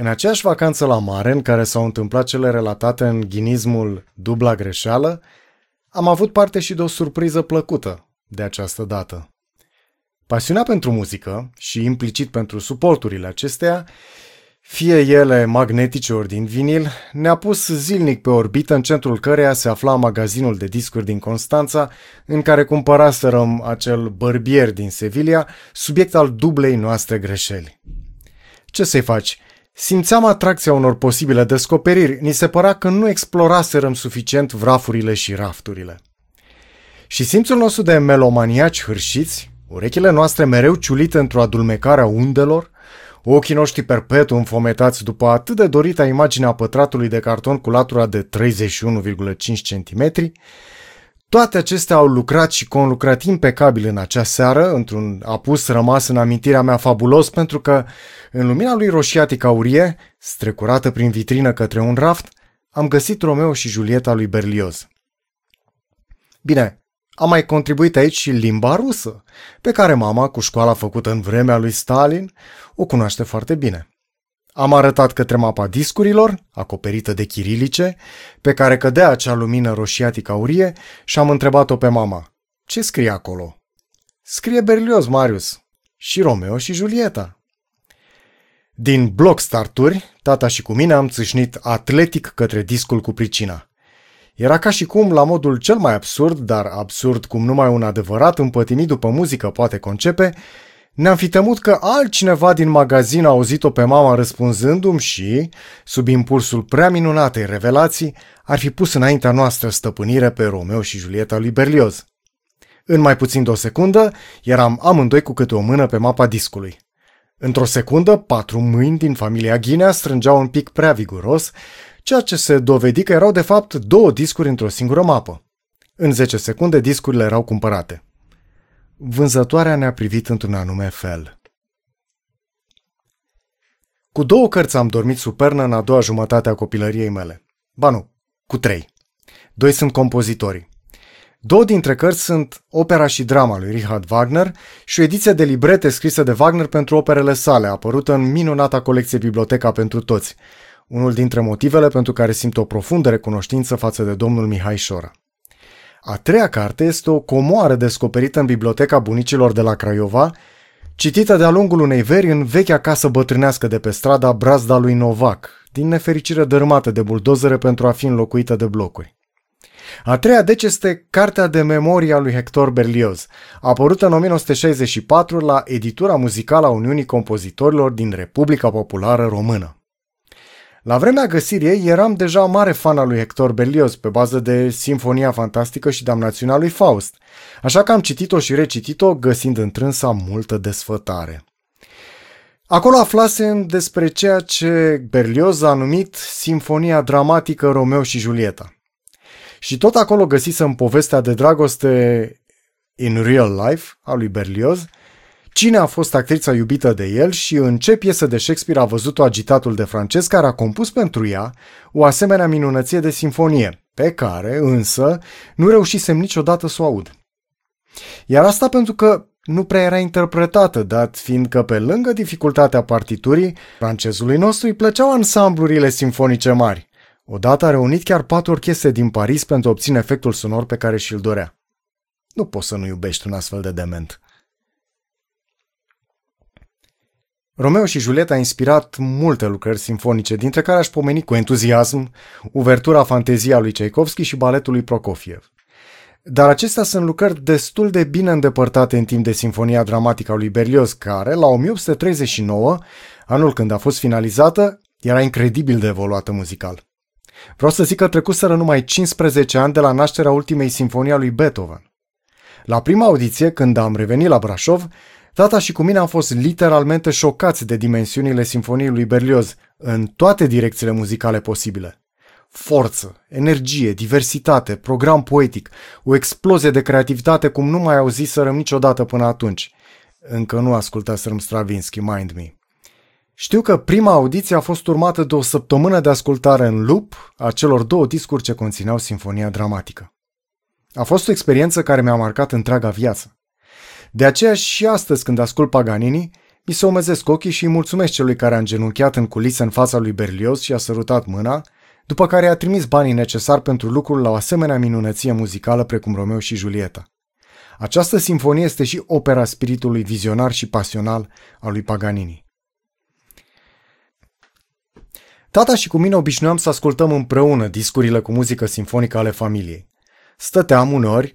În aceeași vacanță la mare, în care s-au întâmplat cele relatate în ghinismul Dubla Greșeală, am avut parte și de o surpriză plăcută de această dată. Pasiunea pentru muzică și implicit pentru suporturile acesteia, fie ele magnetice ori din vinil, ne-a pus zilnic pe orbită în centrul căreia se afla magazinul de discuri din Constanța, în care cumpăraserăm acel bărbier din Sevilla, subiect al dublei noastre greșeli. Ce să-i faci? Simțeam atracția unor posibile descoperiri, ni se părea că nu exploraserăm suficient vrafurile și rafturile. Și simțul nostru de melomaniaci hârșiți, urechile noastre mereu ciulite într-o adulmecare a undelor, ochii noștri perpetu înfometați după atât de dorita imaginea pătratului de carton cu latura de 31,5 cm, toate acestea au lucrat și conlucrat impecabil în acea seară, într-un apus rămas în amintirea mea fabulos, pentru că, în lumina lui roșiatic aurie, strecurată prin vitrină către un raft, am găsit Romeo și Julieta lui Berlioz. Bine, a mai contribuit aici și limba rusă, pe care mama, cu școala făcută în vremea lui Stalin, o cunoaște foarte bine. Am arătat către mapa discurilor, acoperită de chirilice, pe care cădea acea lumină roșiatică aurie și am întrebat-o pe mama. Ce scrie acolo? Scrie Berlioz, Marius. Și Romeo și Julieta. Din bloc starturi, tata și cu mine am țâșnit atletic către discul cu pricina. Era ca și cum, la modul cel mai absurd, dar absurd cum numai un adevărat împătimit după muzică poate concepe, ne-am fi temut că altcineva din magazin a auzit-o pe mama răspunzându-mi și, sub impulsul prea minunatei revelații, ar fi pus înaintea noastră stăpânire pe Romeo și Julieta lui Berlioz. În mai puțin de o secundă, eram amândoi cu câte o mână pe mapa discului. Într-o secundă, patru mâini din familia Ghinea strângeau un pic prea viguros, ceea ce se dovedi că erau de fapt două discuri într-o singură mapă. În 10 secunde, discurile erau cumpărate. Vânzătoarea ne-a privit într-un anume fel. Cu două cărți am dormit supernă în a doua jumătate a copilăriei mele. Ba nu, cu trei. Doi sunt compozitorii. Două dintre cărți sunt opera și drama lui Richard Wagner și o ediție de librete scrisă de Wagner pentru operele sale, apărută în minunata colecție Biblioteca pentru Toți, unul dintre motivele pentru care simt o profundă recunoștință față de domnul Mihai Șora. A treia carte este o comoară descoperită în biblioteca bunicilor de la Craiova, citită de-a lungul unei veri în vechea casă bătrânească de pe strada Brazda lui Novac, din nefericire dărâmată de buldozere pentru a fi înlocuită de blocuri. A treia deci este Cartea de memorie a lui Hector Berlioz, apărută în 1964 la editura muzicală a Uniunii Compozitorilor din Republica Populară Română. La vremea găsirii ei eram deja mare fan al lui Hector Berlioz pe bază de Sinfonia Fantastică și Damnațiunea lui Faust, așa că am citit-o și recitit-o găsind întrânsa multă desfătare. Acolo aflasem despre ceea ce Berlioz a numit Sinfonia dramatică Romeo și Julieta. Și tot acolo găsisem povestea de dragoste in real life a lui Berlioz – Cine a fost actrița iubită de el și în ce piesă de Shakespeare a văzut-o agitatul de francez care a compus pentru ea o asemenea minunăție de sinfonie, pe care, însă, nu reușisem niciodată să o aud. Iar asta pentru că nu prea era interpretată, dat fiindcă pe lângă dificultatea partiturii, francezului nostru îi plăceau ansamblurile simfonice mari. Odată a reunit chiar patru orchestre din Paris pentru a obține efectul sonor pe care și-l dorea. Nu poți să nu iubești un astfel de dement. Romeo și Julieta a inspirat multe lucrări simfonice, dintre care aș pomeni cu entuziasm Uvertura Fantezia lui Tchaikovsky și baletul lui Prokofiev. Dar acestea sunt lucrări destul de bine îndepărtate în timp de Sinfonia Dramatică a lui Berlioz, care, la 1839, anul când a fost finalizată, era incredibil de evoluată muzical. Vreau să zic că trecuseră numai 15 ani de la nașterea ultimei sinfonii a lui Beethoven. La prima audiție, când am revenit la Brașov, Tata și cu mine am fost literalmente șocați de dimensiunile simfoniei lui Berlioz în toate direcțiile muzicale posibile. Forță, energie, diversitate, program poetic, o explozie de creativitate cum nu mai auziserăm niciodată până atunci. Încă nu ascultaserăm Stravinsky, Mind Me. Știu că prima audiție a fost urmată de o săptămână de ascultare în loop a celor două discuri ce conțineau sinfonia dramatică. A fost o experiență care mi-a marcat întreaga viață. De aceea și astăzi când ascult Paganini, Mi se umezesc ochii și îi mulțumesc celui care a îngenunchiat în culisă în fața lui Berlioz și a sărutat mâna, după care a trimis banii necesari pentru lucrul la o asemenea minunăție muzicală precum Romeo și Julieta. Această simfonie este și opera spiritului vizionar și pasional al lui Paganini. Tata și cu mine obișnuiam să ascultăm împreună discurile cu muzică simfonică ale familiei. Stăteam uneori,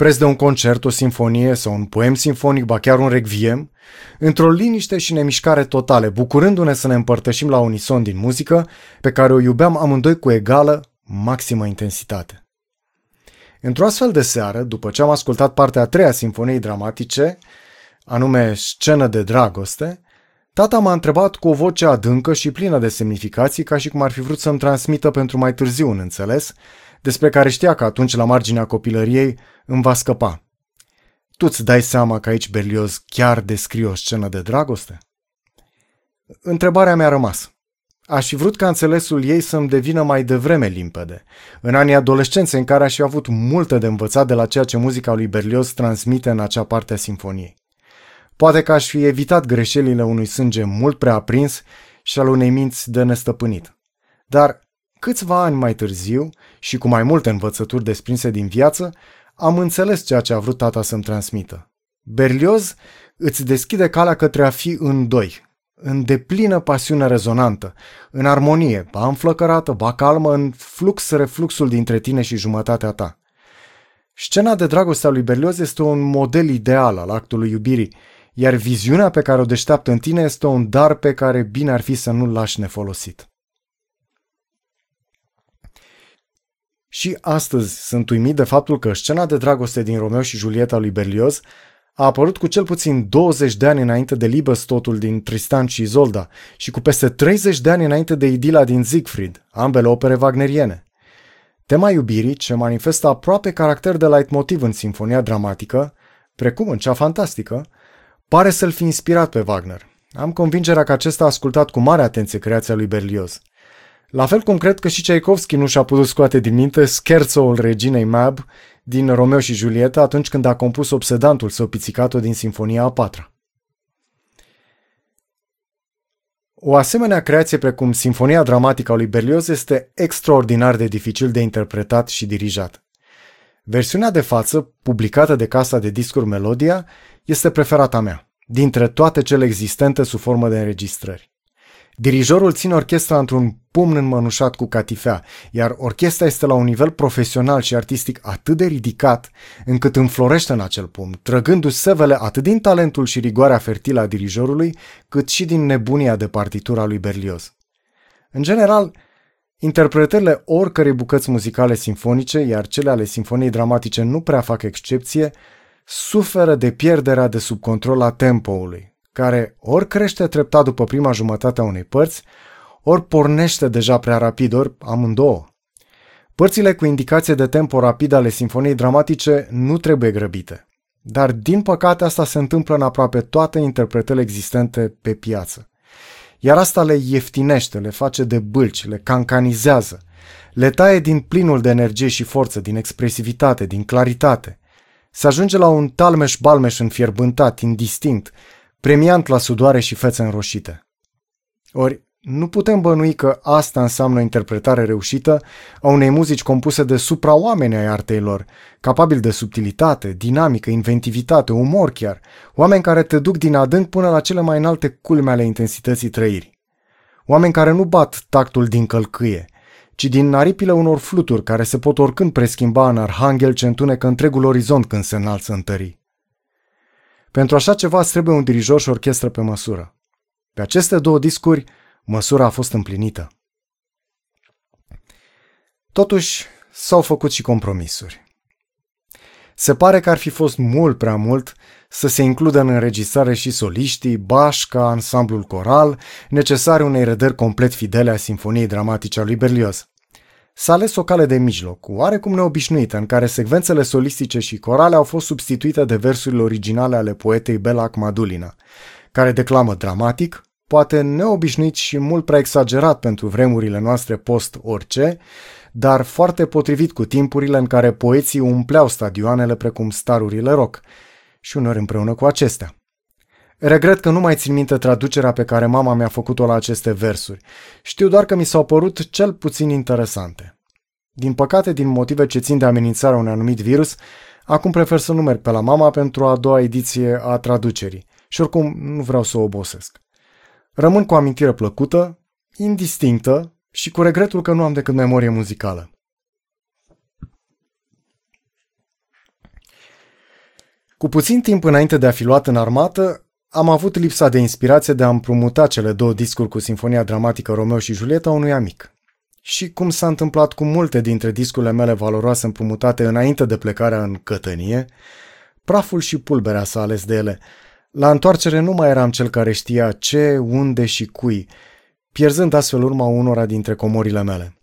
preț de un concert, o sinfonie sau un poem simfonic, ba chiar un requiem, într-o liniște și nemișcare totale, bucurându-ne să ne împărtășim la unison din muzică, pe care o iubeam amândoi cu egală, maximă intensitate. Într-o astfel de seară, după ce am ascultat partea a treia sinfoniei dramatice, anume Scenă de dragoste, tata m-a întrebat cu o voce adâncă și plină de semnificații, ca și cum ar fi vrut să-mi transmită pentru mai târziu un înțeles, despre care știa că atunci, la marginea copilăriei, îmi va scăpa. Tu-ți dai seama că aici Berlioz chiar descrie o scenă de dragoste? Întrebarea mi-a rămas. Aș fi vrut ca înțelesul ei să-mi devină mai devreme limpede, în anii adolescenței în care aș fi avut multe de învățat de la ceea ce muzica lui Berlioz transmite în acea parte a sinfoniei. Poate că aș fi evitat greșelile unui sânge mult prea aprins și al unei minți de nestăpânit. Dar câțiva ani mai târziu și cu mai multe învățături desprinse din viață, am înțeles ceea ce a vrut tata să-mi transmită. Berlioz îți deschide calea către a fi în doi, în deplină pasiune rezonantă, în armonie, ba înflăcărată, ba calmă, în flux-refluxul dintre tine și jumătatea ta. Scena de dragoste a lui Berlioz este un model ideal al actului iubirii, iar viziunea pe care o deșteaptă în tine este un dar pe care bine ar fi să nu-l lași nefolosit. Și astăzi sunt uimit de faptul că scena de dragoste din Romeo și Julieta lui Berlioz a apărut cu cel puțin 20 de ani înainte de Libestotul din Tristan și Izolda și cu peste 30 de ani înainte de Idila din Siegfried, ambele opere wagneriene. Tema iubirii, ce manifestă aproape caracter de leitmotiv în sinfonia dramatică, precum în cea fantastică, pare să-l fi inspirat pe Wagner. Am convingerea că acesta a ascultat cu mare atenție creația lui Berlioz. La fel cum cred că și Tchaikovsky nu și-a putut scoate din minte scherzo-ul reginei Mab din Romeo și Julieta atunci când a compus obsedantul său pizzicato din Sinfonia a patra. O asemenea creație precum Sinfonia dramatică a lui Berlioz este extraordinar de dificil de interpretat și dirijat. Versiunea de față, publicată de casa de discuri Melodia, este preferata mea, dintre toate cele existente sub formă de înregistrări. Dirijorul ține orchestra într-un pumn înmănușat cu catifea, iar orchestra este la un nivel profesional și artistic atât de ridicat, încât înflorește în acel pumn, trăgându-și sevele atât din talentul și rigoarea fertilă a dirijorului, cât și din nebunia de partitura lui Berlioz. În general, interpretările oricărei bucăți muzicale simfonice, iar cele ale simfoniei dramatice nu prea fac excepție, suferă de pierderea de sub control a tempoului, care ori crește treptat după prima jumătate a unei părți, ori pornește deja prea rapid, ori amândouă. Părțile cu indicație de tempo rapid ale sinfoniei dramatice nu trebuie grăbite, dar din păcate asta se întâmplă în aproape toate interpretările existente pe piață. Iar asta le ieftinește, le face de bâlci, le cancanizează, le taie din plinul de energie și forță, din expresivitate, din claritate. Se ajunge la un talmeș-balmeș înfierbântat, indistinct, premiant la sudoare și fețe înroșite. Ori, nu putem bănui că asta înseamnă o interpretare reușită a unei muzici compuse de supraoameni ai artei lor, capabili de subtilitate, dinamică, inventivitate, umor chiar, oameni care te duc din adânc până la cele mai înalte culme ale intensității trăirii. Oameni care nu bat tactul din călcâie, ci din aripile unor fluturi care se pot oricând preschimba în arhanghel ce întunecă întregul orizont când se înalță în tării. Pentru așa ceva îți trebuie un dirijor și orchestră pe măsură. Pe aceste două discuri, măsura a fost împlinită. Totuși, s-au făcut și compromisuri. Se pare că ar fi fost mult prea mult să se includă în înregistrare și soliștii, bașca, ansamblul coral, necesare unei redări complet fidele a Sinfoniei Dramatice a lui Berlioz. S-a ales o cale de mijloc, oarecum neobișnuită, în care secvențele solistice și corale au fost substituite de versurile originale ale poetei Bela Akmadulina, care declamă dramatic, poate neobișnuit și mult prea exagerat pentru vremurile noastre post-orice, dar foarte potrivit cu timpurile în care poeții umpleau stadioanele precum starurile rock, și uneori împreună cu acestea. Regret că nu mai țin minte traducerea pe care mama mi-a făcut-o la aceste versuri. Știu doar că mi s-au părut cel puțin interesante. Din păcate, din motive ce țin de amenințarea unui anumit virus, acum prefer să nu merg pe la mama pentru a doua ediție a traducerii și oricum nu vreau să o obosesc. Rămân cu o amintire plăcută, indistinctă și cu regretul că nu am decât memorie muzicală. Cu puțin timp înainte de a fi luat în armată, am avut lipsa de inspirație de a împrumuta cele două discuri cu Sinfonia Dramatică Romeo și Julieta unui amic. Și cum s-a întâmplat cu multe dintre discurile mele valoroase împrumutate înainte de plecarea în cătănie, praful și pulberea s-a ales de ele. La întoarcere nu mai eram cel care știa ce, unde și cui, pierzând astfel urma unora dintre comorile mele.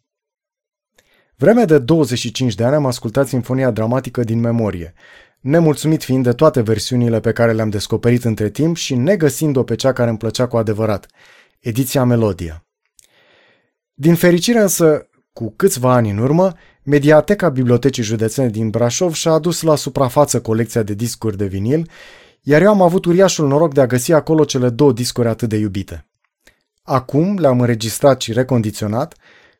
Vreme de 25 de ani am ascultat Sinfonia Dramatică din memorie nemulțumit fiind de toate versiunile pe care le-am descoperit între timp și negăsind-o pe cea care îmi plăcea cu adevărat, ediția Melodia. Din fericire însă, cu câțiva ani în urmă, Mediateca Bibliotecii Județene din Brașov și-a adus la suprafață colecția de discuri de vinil, iar eu am avut uriașul noroc de a găsi acolo cele două discuri atât de iubite. Acum le-am înregistrat și recondiționat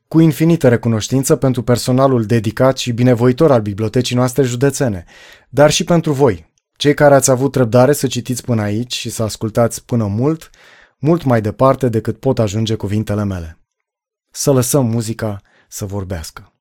cu infinită recunoștință pentru personalul dedicat și binevoitor al bibliotecii noastre județene, dar și pentru voi, cei care ați avut răbdare să citiți până aici și să ascultați până mult, mult mai departe decât pot ajunge cuvintele mele. Să lăsăm muzica să vorbească.